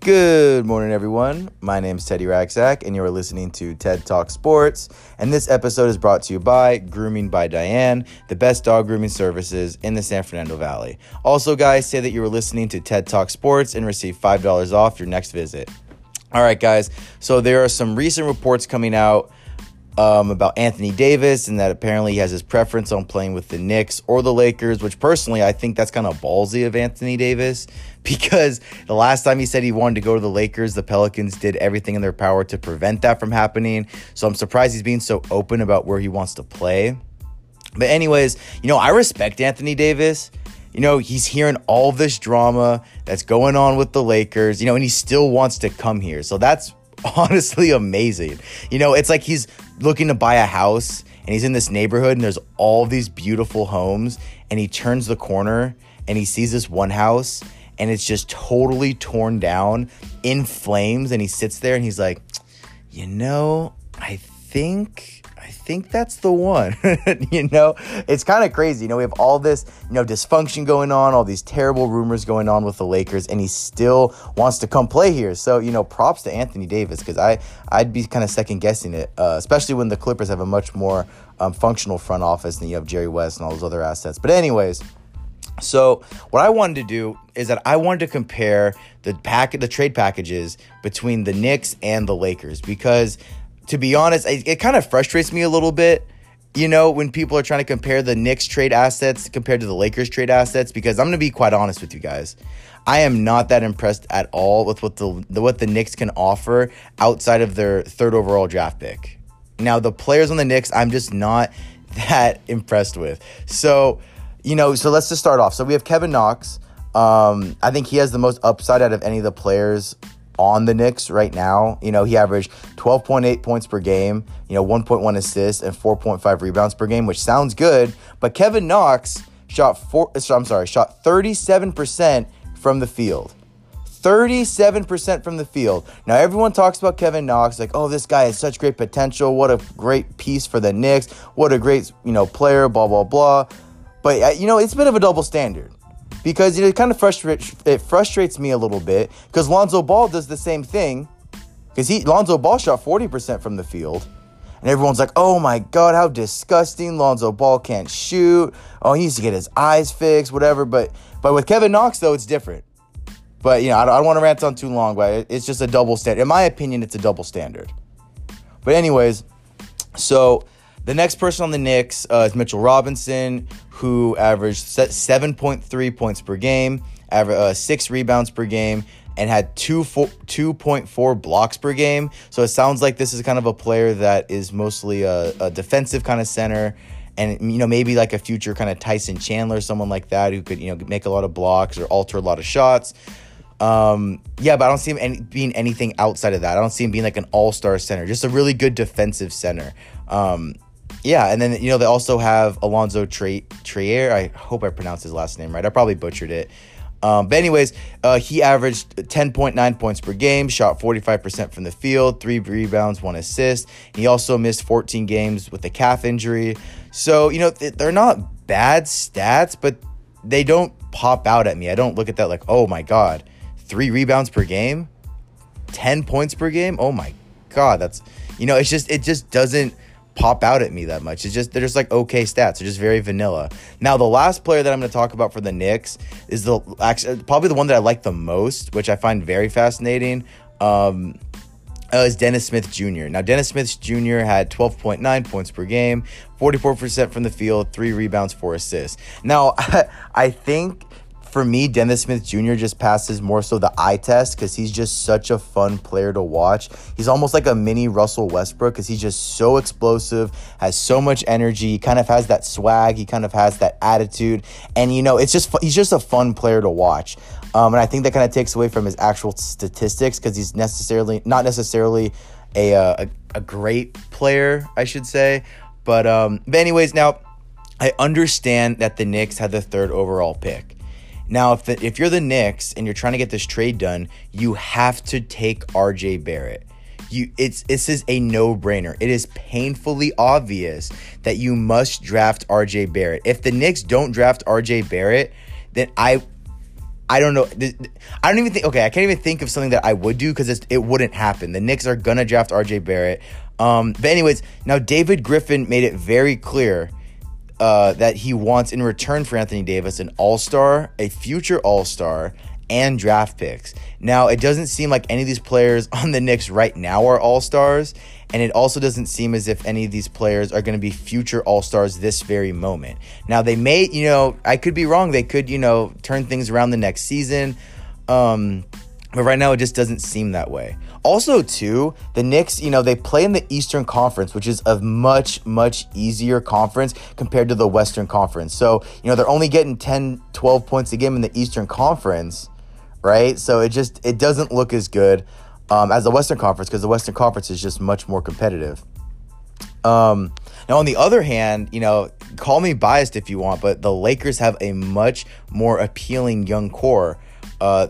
Good morning, everyone. My name is Teddy Racksack, and you are listening to TED Talk Sports. And this episode is brought to you by Grooming by Diane, the best dog grooming services in the San Fernando Valley. Also, guys, say that you were listening to TED Talk Sports and receive $5 off your next visit. All right, guys. So there are some recent reports coming out um, about Anthony Davis and that apparently he has his preference on playing with the Knicks or the Lakers, which personally I think that's kind of ballsy of Anthony Davis because the last time he said he wanted to go to the Lakers, the Pelicans did everything in their power to prevent that from happening. So I'm surprised he's being so open about where he wants to play. But, anyways, you know, I respect Anthony Davis. You know, he's hearing all this drama that's going on with the Lakers, you know, and he still wants to come here. So that's honestly amazing. You know, it's like he's looking to buy a house and he's in this neighborhood and there's all these beautiful homes and he turns the corner and he sees this one house and it's just totally torn down in flames and he sits there and he's like, "You know, I think I think that's the one. you know, it's kind of crazy. You know, we have all this, you know, dysfunction going on, all these terrible rumors going on with the Lakers, and he still wants to come play here. So, you know, props to Anthony Davis because I I'd be kind of second guessing it, uh, especially when the Clippers have a much more um, functional front office than you have Jerry West and all those other assets. But anyways. So what I wanted to do is that I wanted to compare the pack the trade packages between the Knicks and the Lakers because to be honest, it, it kind of frustrates me a little bit. You know, when people are trying to compare the Knicks trade assets compared to the Lakers trade assets, because I'm going to be quite honest with you guys. I am not that impressed at all with what the, what the Knicks can offer outside of their third overall draft pick. Now, the players on the Knicks, I'm just not that impressed with. So, you know, so let's just start off. So we have Kevin Knox. Um, I think he has the most upside out of any of the players on the Knicks right now. You know, he averaged 12.8 points per game, you know, 1.1 assists and 4.5 rebounds per game, which sounds good. But Kevin Knox shot four, I'm sorry, shot 37% from the field. 37% from the field. Now, everyone talks about Kevin Knox like, oh, this guy has such great potential. What a great piece for the Knicks. What a great, you know, player, blah, blah, blah. But, uh, you know, it's a bit of a double standard because you know, it kind of frustrates it frustrates me a little bit because Lonzo Ball does the same thing because he Lonzo Ball shot 40% from the field. And everyone's like, oh my God, how disgusting. Lonzo Ball can't shoot. Oh, he needs to get his eyes fixed, whatever. But but with Kevin Knox, though, it's different. But, you know, I don't, don't want to rant on too long, but it's just a double standard. In my opinion, it's a double standard. But, anyways, so the next person on the Knicks uh, is Mitchell Robinson, who averaged 7.3 points per game, average, uh, six rebounds per game, and had two 2.4 blocks per game. So it sounds like this is kind of a player that is mostly a, a defensive kind of center. And you know maybe like a future kind of Tyson Chandler, someone like that who could you know make a lot of blocks or alter a lot of shots. Um, yeah, but I don't see him any, being anything outside of that. I don't see him being like an all star center, just a really good defensive center. Um, yeah, and then you know they also have Allonzo Tre- Trier. I hope I pronounced his last name right. I probably butchered it. Um, but anyways, uh, he averaged 10.9 points per game, shot 45% from the field, three rebounds, one assist. He also missed 14 games with a calf injury. So you know they're not bad stats, but they don't pop out at me. I don't look at that like, oh my god, three rebounds per game, 10 points per game. Oh my god, that's you know it's just it just doesn't pop out at me that much. It's just they're just like okay stats. They're just very vanilla. Now the last player that I'm going to talk about for the Knicks is the actually probably the one that I like the most, which I find very fascinating. Um, uh, is Dennis Smith Jr. Now, Dennis Smith Jr. had 12.9 points per game, 44% from the field, three rebounds, four assists. Now, I think for me, Dennis Smith Jr. just passes more so the eye test because he's just such a fun player to watch. He's almost like a mini Russell Westbrook because he's just so explosive, has so much energy, he kind of has that swag, he kind of has that attitude, and you know, it's just he's just a fun player to watch. Um, and I think that kind of takes away from his actual statistics because he's necessarily not necessarily a, uh, a a great player, I should say. But um, but anyways, now I understand that the Knicks had the third overall pick. Now, if the, if you're the Knicks and you're trying to get this trade done, you have to take RJ Barrett. You it's this is a no-brainer. It is painfully obvious that you must draft RJ Barrett. If the Knicks don't draft RJ Barrett, then I I don't know. I don't even think. Okay, I can't even think of something that I would do because it wouldn't happen. The Knicks are gonna draft RJ Barrett. Um, but anyways, now David Griffin made it very clear uh, that he wants in return for Anthony Davis an All Star, a future All Star, and draft picks. Now, it doesn't seem like any of these players on the Knicks right now are All Stars, and it also doesn't seem as if any of these players are going to be future All Stars this very moment. Now, they may, you know, I could be wrong. They could, you know, turn things around the next season. Um, but right now, it just doesn't seem that way. Also, too, the Knicks, you know, they play in the Eastern Conference, which is a much, much easier conference compared to the Western Conference. So, you know, they're only getting 10, 12 points a game in the Eastern Conference, right? So it just, it doesn't look as good um, as the Western Conference because the Western Conference is just much more competitive. Um, now, on the other hand, you know, call me biased if you want, but the Lakers have a much more appealing young core uh,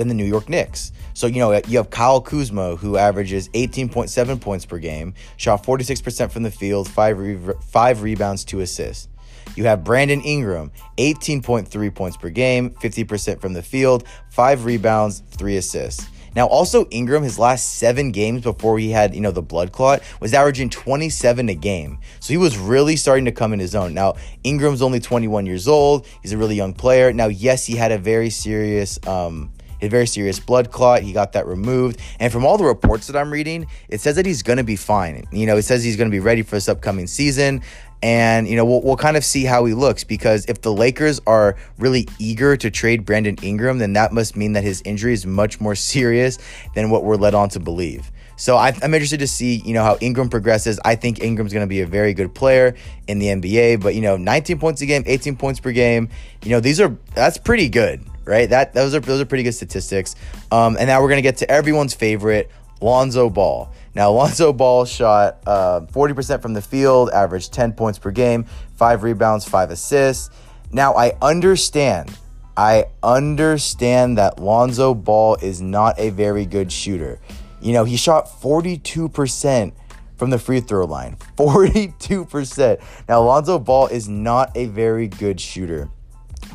than the New York Knicks. So, you know, you have Kyle Kuzma, who averages 18.7 points per game, shot 46% from the field, five, re- five rebounds, two assists. You have Brandon Ingram, 18.3 points per game, 50% from the field, five rebounds, three assists. Now, also Ingram, his last seven games before he had, you know, the blood clot, was averaging 27 a game. So he was really starting to come in his own. Now, Ingram's only 21 years old. He's a really young player. Now, yes, he had a very serious um, a very serious blood clot. He got that removed. And from all the reports that I'm reading, it says that he's going to be fine. You know, it says he's going to be ready for this upcoming season. And, you know, we'll, we'll kind of see how he looks because if the Lakers are really eager to trade Brandon Ingram, then that must mean that his injury is much more serious than what we're led on to believe. So I, am interested to see, you know, how Ingram progresses. I think Ingram's going to be a very good player in the NBA. But you know, 19 points a game, 18 points per game. You know, these are that's pretty good right? That those are those are pretty good statistics. Um, and now we're gonna get to everyone's favorite, Lonzo Ball. Now Lonzo Ball shot uh, 40% from the field, averaged 10 points per game, five rebounds, five assists. Now I understand. I understand that Lonzo Ball is not a very good shooter. You know, he shot 42% from the free throw line. 42%. Now, Lonzo Ball is not a very good shooter.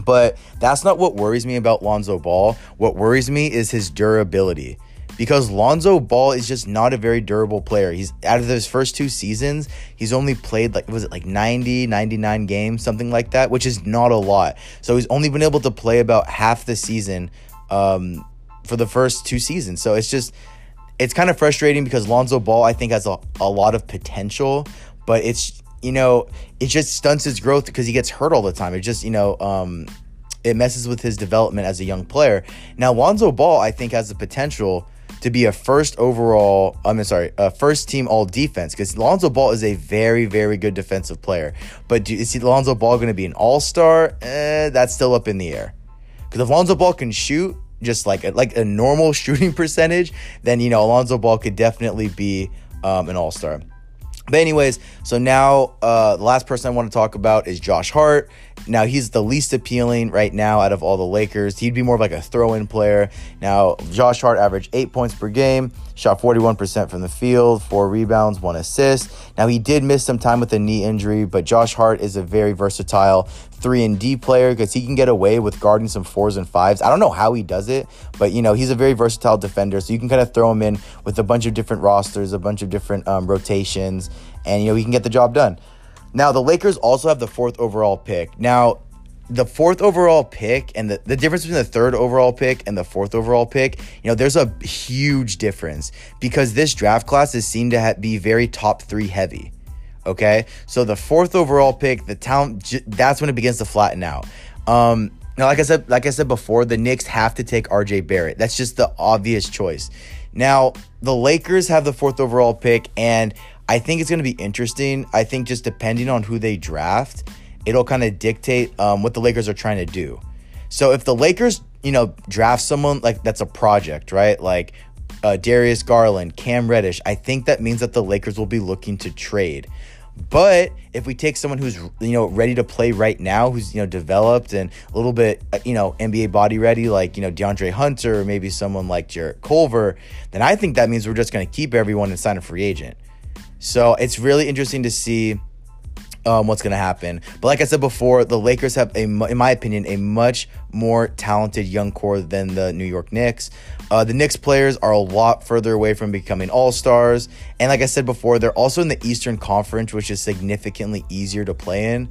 But that's not what worries me about Lonzo Ball. What worries me is his durability. Because Lonzo Ball is just not a very durable player. He's out of those first two seasons, he's only played like was it like 90, 99 games, something like that, which is not a lot. So he's only been able to play about half the season um, for the first two seasons. So it's just it's kind of frustrating because Lonzo Ball I think has a, a lot of potential, but it's you know, it just stunts his growth because he gets hurt all the time. It just, you know, um, it messes with his development as a young player. Now, Lonzo Ball, I think, has the potential to be a first overall, I'm sorry, a first team all defense because Lonzo Ball is a very, very good defensive player. But do, is Lonzo Ball going to be an all star? Eh, that's still up in the air. Because if Lonzo Ball can shoot just like a, like a normal shooting percentage, then, you know, Alonzo Ball could definitely be um, an all star. But anyways, so now uh, the last person I want to talk about is Josh Hart. Now he's the least appealing right now out of all the Lakers. He'd be more of like a throw-in player. Now Josh Hart averaged eight points per game, shot 41% from the field, four rebounds, one assist. Now he did miss some time with a knee injury, but Josh Hart is a very versatile three and D player because he can get away with guarding some fours and fives. I don't know how he does it, but you know he's a very versatile defender, so you can kind of throw him in with a bunch of different rosters, a bunch of different um, rotations, and you know he can get the job done. Now the Lakers also have the fourth overall pick. Now the fourth overall pick and the, the difference between the third overall pick and the fourth overall pick, you know, there's a huge difference because this draft class is seen to ha- be very top three heavy. Okay, so the fourth overall pick, the talent, that's when it begins to flatten out. Um, now, like I said, like I said before, the Knicks have to take RJ Barrett. That's just the obvious choice. Now, the Lakers have the fourth overall pick, and I think it's going to be interesting. I think just depending on who they draft, it'll kind of dictate um, what the Lakers are trying to do. So if the Lakers, you know, draft someone like that's a project, right? Like uh, Darius Garland, Cam Reddish, I think that means that the Lakers will be looking to trade. But if we take someone who's you know ready to play right now, who's you know developed and a little bit uh, you know NBA body ready, like you know DeAndre Hunter or maybe someone like Jarrett Culver, then I think that means we're just going to keep everyone and sign a free agent. So it's really interesting to see um, what's going to happen. But like I said before, the Lakers have, a, in my opinion, a much more talented young core than the New York Knicks. Uh, the Knicks players are a lot further away from becoming all stars. And like I said before, they're also in the Eastern Conference, which is significantly easier to play in.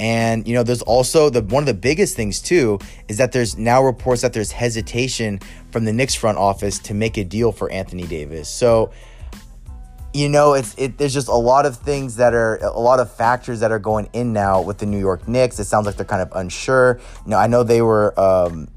And you know, there's also the one of the biggest things too is that there's now reports that there's hesitation from the Knicks front office to make a deal for Anthony Davis. So you know, it's it. There's just a lot of things that are a lot of factors that are going in now with the New York Knicks. It sounds like they're kind of unsure. You know, I know they were um,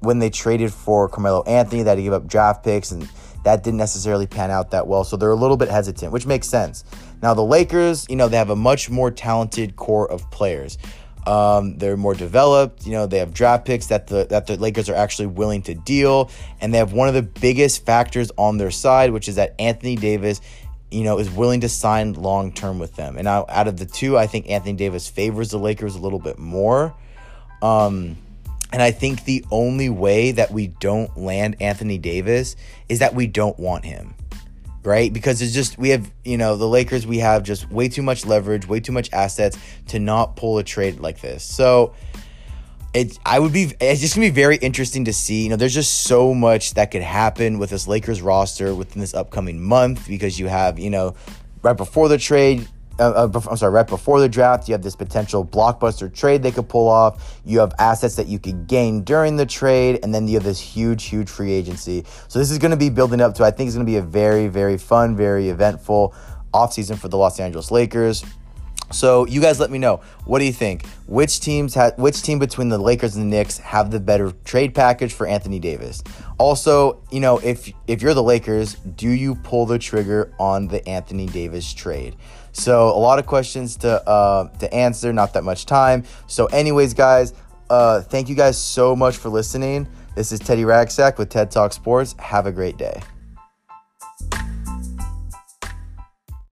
when they traded for Carmelo Anthony that he gave up draft picks and that didn't necessarily pan out that well. So they're a little bit hesitant, which makes sense. Now the Lakers, you know, they have a much more talented core of players. Um, they're more developed. You know, they have draft picks that the that the Lakers are actually willing to deal, and they have one of the biggest factors on their side, which is that Anthony Davis you know, is willing to sign long term with them. And now, out of the two, I think Anthony Davis favors the Lakers a little bit more. Um, and I think the only way that we don't land Anthony Davis is that we don't want him, right? Because it's just, we have, you know, the Lakers, we have just way too much leverage, way too much assets to not pull a trade like this. So, it I would be it's just gonna be very interesting to see. You know, there's just so much that could happen with this Lakers roster within this upcoming month because you have you know right before the trade. Uh, uh, I'm sorry, right before the draft, you have this potential blockbuster trade they could pull off. You have assets that you could gain during the trade, and then you have this huge, huge free agency. So this is going to be building up to, I think it's going to be a very, very fun, very eventful offseason for the Los Angeles Lakers. So you guys let me know. What do you think? Which teams have which team between the Lakers and the Knicks have the better trade package for Anthony Davis? Also, you know, if if you're the Lakers, do you pull the trigger on the Anthony Davis trade? So a lot of questions to uh, to answer, not that much time. So, anyways, guys, uh, thank you guys so much for listening. This is Teddy Ragsack with TED Talk Sports. Have a great day.